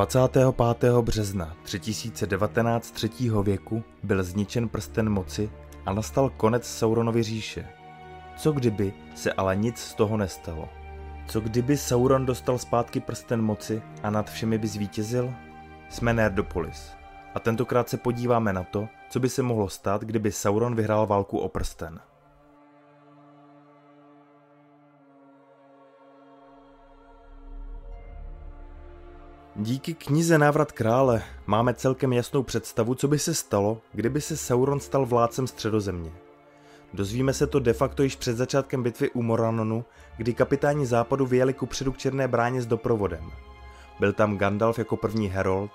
25. března 3019 třetího věku byl zničen prsten moci a nastal konec Sauronovy říše. Co kdyby se ale nic z toho nestalo? Co kdyby Sauron dostal zpátky prsten moci a nad všemi by zvítězil? Jsme Nerdopolis a tentokrát se podíváme na to, co by se mohlo stát, kdyby Sauron vyhrál válku o prsten. Díky knize Návrat krále máme celkem jasnou představu, co by se stalo, kdyby se Sauron stal vládcem středozemě. Dozvíme se to de facto již před začátkem bitvy u Moranonu, kdy kapitáni západu vyjeli kupředu k Černé bráně s doprovodem. Byl tam Gandalf jako první herold,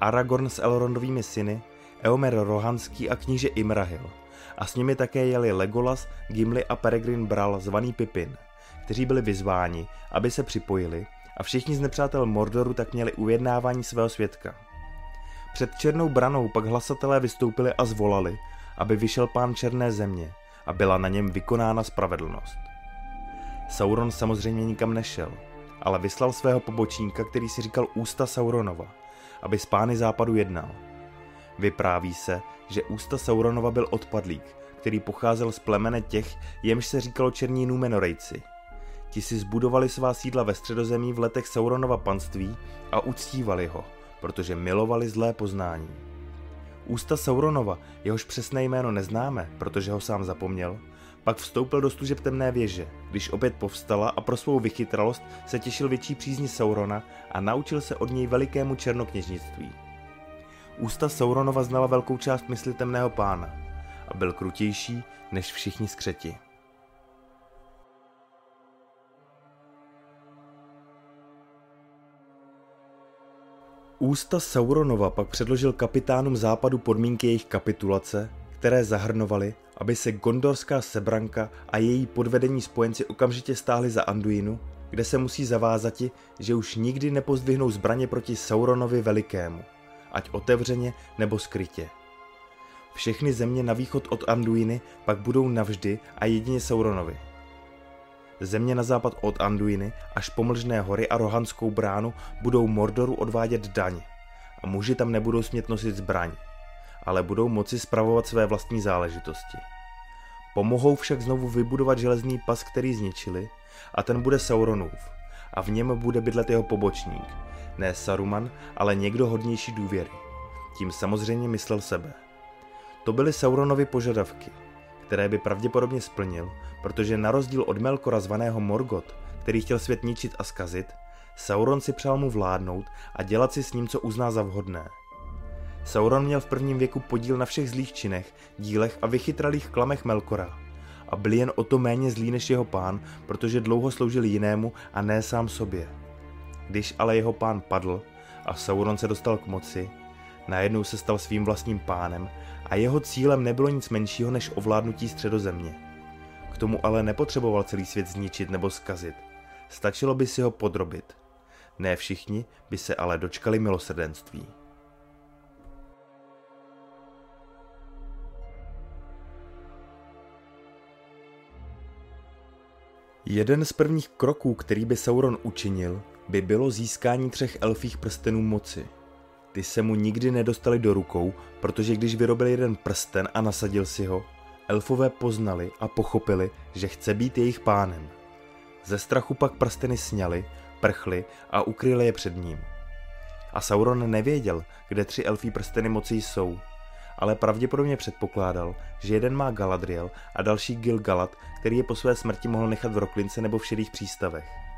Aragorn s Elrondovými syny, Eomer Rohanský a kníže Imrahil. A s nimi také jeli Legolas, Gimli a Peregrin Bral zvaný Pippin, kteří byli vyzváni, aby se připojili a všichni z nepřátel Mordoru tak měli ujednávání svého svědka. Před černou branou pak hlasatelé vystoupili a zvolali, aby vyšel pán černé země a byla na něm vykonána spravedlnost. Sauron samozřejmě nikam nešel, ale vyslal svého pobočníka, který si říkal Ústa Sauronova, aby s pány západu jednal. Vypráví se, že Ústa Sauronova byl odpadlík, který pocházel z plemene těch, jemž se říkalo černí Númenorejci – Ti si zbudovali svá sídla ve středozemí v letech Sauronova panství a uctívali ho, protože milovali zlé poznání. Ústa Sauronova, jehož přesné jméno neznáme, protože ho sám zapomněl, pak vstoupil do služeb temné věže, když opět povstala a pro svou vychytralost se těšil větší přízni Saurona a naučil se od něj velikému černokněžnictví. Ústa Sauronova znala velkou část mysli temného pána a byl krutější než všichni skřeti. Ústa Sauronova pak předložil kapitánům západu podmínky jejich kapitulace, které zahrnovaly, aby se gondorská sebranka a její podvedení spojenci okamžitě stáhli za Anduinu, kde se musí zavázati, že už nikdy nepozdvihnou zbraně proti Sauronovi velikému, ať otevřeně nebo skrytě. Všechny země na východ od Anduiny pak budou navždy a jedině Sauronovi – Země na západ od Anduiny až po Mlžné hory a Rohanskou bránu budou Mordoru odvádět daň a muži tam nebudou smět nosit zbraň, ale budou moci spravovat své vlastní záležitosti. Pomohou však znovu vybudovat železný pas, který zničili, a ten bude Sauronův, a v něm bude bydlet jeho pobočník, ne Saruman, ale někdo hodnější důvěry. Tím samozřejmě myslel sebe. To byly Sauronovy požadavky – které by pravděpodobně splnil, protože na rozdíl od Melkora zvaného Morgot, který chtěl svět ničit a skazit, Sauron si přál mu vládnout a dělat si s ním, co uzná za vhodné. Sauron měl v prvním věku podíl na všech zlých činech, dílech a vychytralých klamech Melkora a byl jen o to méně zlý než jeho pán, protože dlouho sloužil jinému a ne sám sobě. Když ale jeho pán padl a Sauron se dostal k moci, najednou se stal svým vlastním pánem a jeho cílem nebylo nic menšího než ovládnutí středozemě. K tomu ale nepotřeboval celý svět zničit nebo skazit. Stačilo by si ho podrobit. Ne všichni by se ale dočkali milosrdenství. Jeden z prvních kroků, který by Sauron učinil, by bylo získání třech elfích prstenů moci – ty se mu nikdy nedostali do rukou, protože když vyrobil jeden prsten a nasadil si ho, elfové poznali a pochopili, že chce být jejich pánem. Ze strachu pak prsteny sněli, prchli a ukryli je před ním. A Sauron nevěděl, kde tři elfí prsteny moci jsou, ale pravděpodobně předpokládal, že jeden má Galadriel a další Gil-galad, který je po své smrti mohl nechat v Roklince nebo v širých přístavech.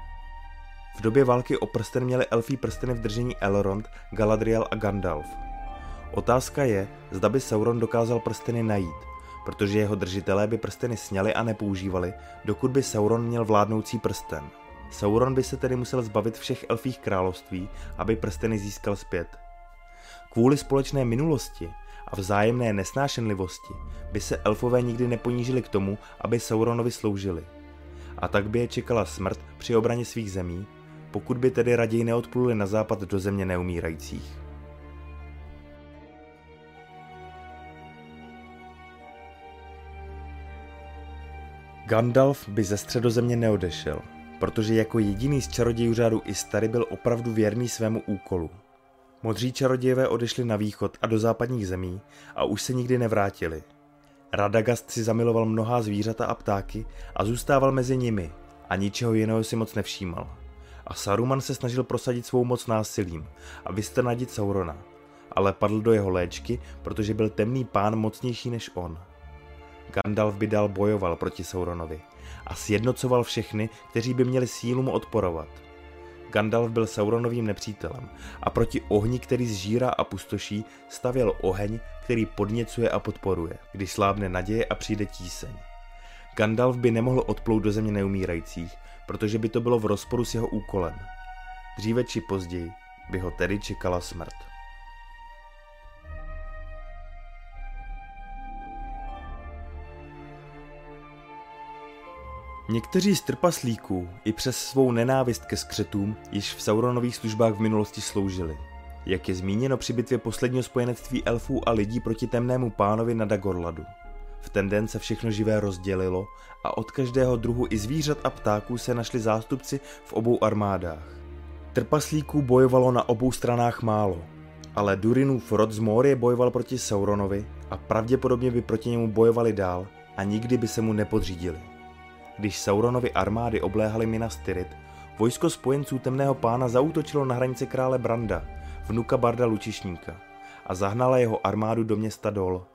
V době války o prsten měli elfí prsteny v držení Elrond, Galadriel a Gandalf. Otázka je, zda by Sauron dokázal prsteny najít, protože jeho držitelé by prsteny sněli a nepoužívali, dokud by Sauron měl vládnoucí prsten. Sauron by se tedy musel zbavit všech elfích království, aby prsteny získal zpět. Kvůli společné minulosti a vzájemné nesnášenlivosti by se elfové nikdy neponížili k tomu, aby Sauronovi sloužili. A tak by je čekala smrt při obraně svých zemí pokud by tedy raději neodpluli na západ do země neumírajících. Gandalf by ze středozemě neodešel, protože jako jediný z čarodějů řádu Istary byl opravdu věrný svému úkolu. Modří čarodějové odešli na východ a do západních zemí a už se nikdy nevrátili. Radagast si zamiloval mnohá zvířata a ptáky a zůstával mezi nimi a ničeho jiného si moc nevšímal. A Saruman se snažil prosadit svou moc násilím a vystrnadit Saurona, ale padl do jeho léčky, protože byl temný pán mocnější než on. Gandalf by dál bojoval proti Sauronovi a sjednocoval všechny, kteří by měli sílu mu odporovat. Gandalf byl Sauronovým nepřítelem a proti ohni, který zžírá a pustoší, stavěl oheň, který podněcuje a podporuje, když slábne naděje a přijde tíseň. Gandalf by nemohl odplout do země neumírajících, protože by to bylo v rozporu s jeho úkolem. Dříve či později by ho tedy čekala smrt. Někteří z trpaslíků i přes svou nenávist ke skřetům již v Sauronových službách v minulosti sloužili. Jak je zmíněno při bitvě posledního spojenectví elfů a lidí proti temnému pánovi na Dagorladu. V ten den se všechno živé rozdělilo a od každého druhu i zvířat a ptáků se našli zástupci v obou armádách. Trpaslíků bojovalo na obou stranách málo, ale Durinův rod z Mórie bojoval proti Sauronovi a pravděpodobně by proti němu bojovali dál a nikdy by se mu nepodřídili. Když Sauronovi armády obléhaly Minas Tirith, vojsko spojenců temného pána zautočilo na hranice krále Branda, vnuka Barda Lučišníka, a zahnala jeho armádu do města Dol.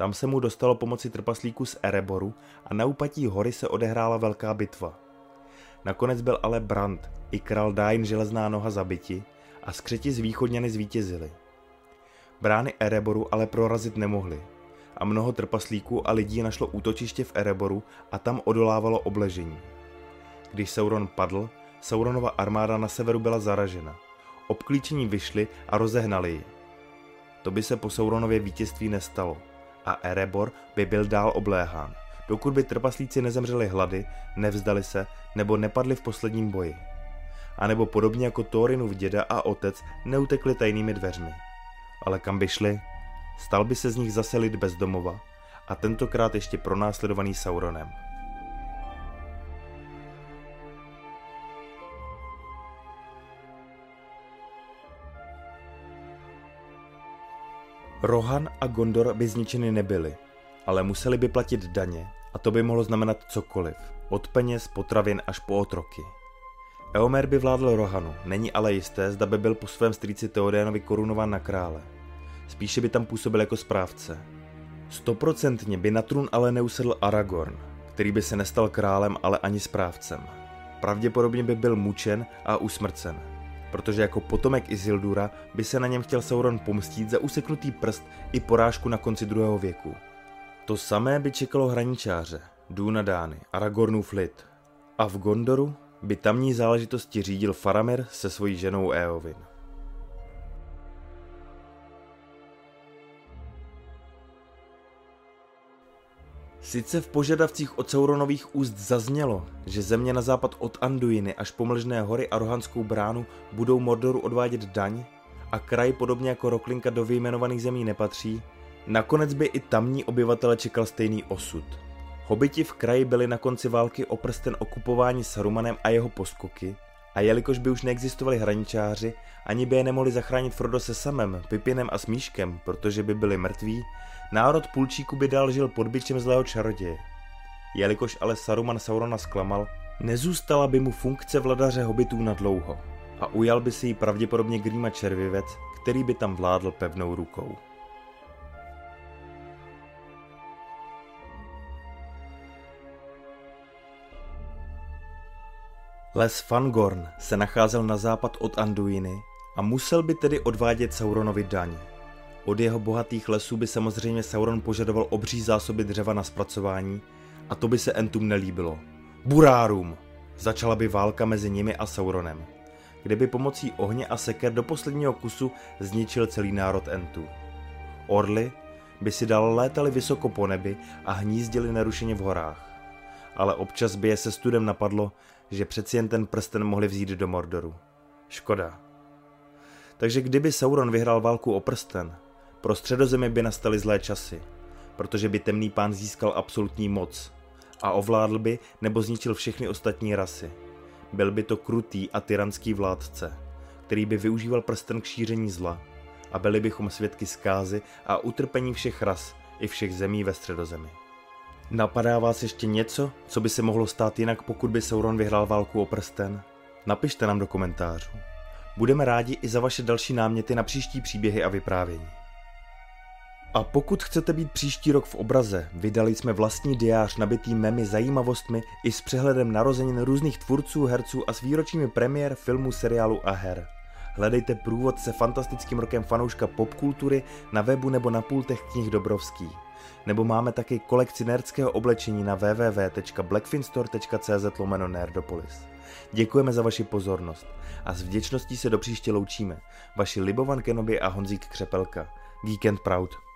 Tam se mu dostalo pomoci trpaslíků z Ereboru a na úpatí hory se odehrála velká bitva. Nakonec byl ale Brand i král Dain železná noha zabiti a skřeti z východňany zvítězili. Brány Ereboru ale prorazit nemohly a mnoho trpaslíků a lidí našlo útočiště v Ereboru a tam odolávalo obležení. Když Sauron padl, Sauronova armáda na severu byla zaražena. Obklíčení vyšli a rozehnali ji. To by se po Sauronově vítězství nestalo a Erebor by byl dál obléhán, dokud by trpaslíci nezemřeli hlady, nevzdali se nebo nepadli v posledním boji. A nebo podobně jako Thorinův děda a otec neutekli tajnými dveřmi. Ale kam by šli? Stal by se z nich zase lid bez domova a tentokrát ještě pronásledovaný Sauronem. Rohan a Gondor by zničeny nebyly, ale museli by platit daně a to by mohlo znamenat cokoliv, od peněz, potravin až po otroky. Eomer by vládl Rohanu, není ale jisté, zda by byl po svém strýci Teodénovi korunován na krále. Spíše by tam působil jako správce. Stoprocentně by na trůn ale neusedl Aragorn, který by se nestal králem, ale ani správcem. Pravděpodobně by byl mučen a usmrcen, protože jako potomek Isildura by se na něm chtěl Sauron pomstít za useknutý prst i porážku na konci druhého věku. To samé by čekalo hraničáře, Dunadány, Aragornův lid. A v Gondoru by tamní záležitosti řídil Faramir se svojí ženou Eowyn. Sice v požadavcích od Sauronových úst zaznělo, že země na západ od Anduiny až po Mlžné hory a Rohanskou bránu budou Mordoru odvádět daň a kraj podobně jako Roklinka do vyjmenovaných zemí nepatří, nakonec by i tamní obyvatele čekal stejný osud. Hobiti v kraji byli na konci války o prsten okupováni Sarumanem a jeho poskoky a jelikož by už neexistovali hraničáři, ani by je nemohli zachránit Frodo se samem, Pipinem a Smíškem, protože by byli mrtví, národ půlčíku by dál žil pod byčem zlého čaroděje. Jelikož ale Saruman Saurona zklamal, nezůstala by mu funkce vladaře hobitů na dlouho a ujal by si ji pravděpodobně Grýma Červivec, který by tam vládl pevnou rukou. Les Fangorn se nacházel na západ od Anduiny a musel by tedy odvádět Sauronovi daň. Od jeho bohatých lesů by samozřejmě Sauron požadoval obří zásoby dřeva na zpracování a to by se Entum nelíbilo. Burárum! Začala by válka mezi nimi a Sauronem, kde by pomocí ohně a seker do posledního kusu zničil celý národ Entu. Orly by si dál létali vysoko po nebi a hnízdili nerušeně v horách. Ale občas by je se studem napadlo, že přeci jen ten prsten mohli vzít do Mordoru. Škoda. Takže kdyby Sauron vyhrál válku o prsten, pro středozemi by nastaly zlé časy, protože by temný pán získal absolutní moc a ovládl by nebo zničil všechny ostatní rasy. Byl by to krutý a tyranský vládce, který by využíval prsten k šíření zla a byli bychom svědky zkázy a utrpení všech ras i všech zemí ve středozemi. Napadá vás ještě něco, co by se mohlo stát jinak, pokud by Sauron vyhrál válku o prsten? Napište nám do komentářů. Budeme rádi i za vaše další náměty na příští příběhy a vyprávění. A pokud chcete být příští rok v obraze, vydali jsme vlastní diář nabitý memy zajímavostmi i s přehledem narozenin různých tvůrců, herců a s výročními premiér filmů, seriálu a her. Hledejte průvodce fantastickým rokem fanouška popkultury na webu nebo na pultech knih Dobrovský. Nebo máme taky kolekci nerdského oblečení na www.blackfinstore.cz lomeno nerdopolis. Děkujeme za vaši pozornost a s vděčností se do příště loučíme. Vaši Libovan Kenobi a Honzík Křepelka. Geek and Proud.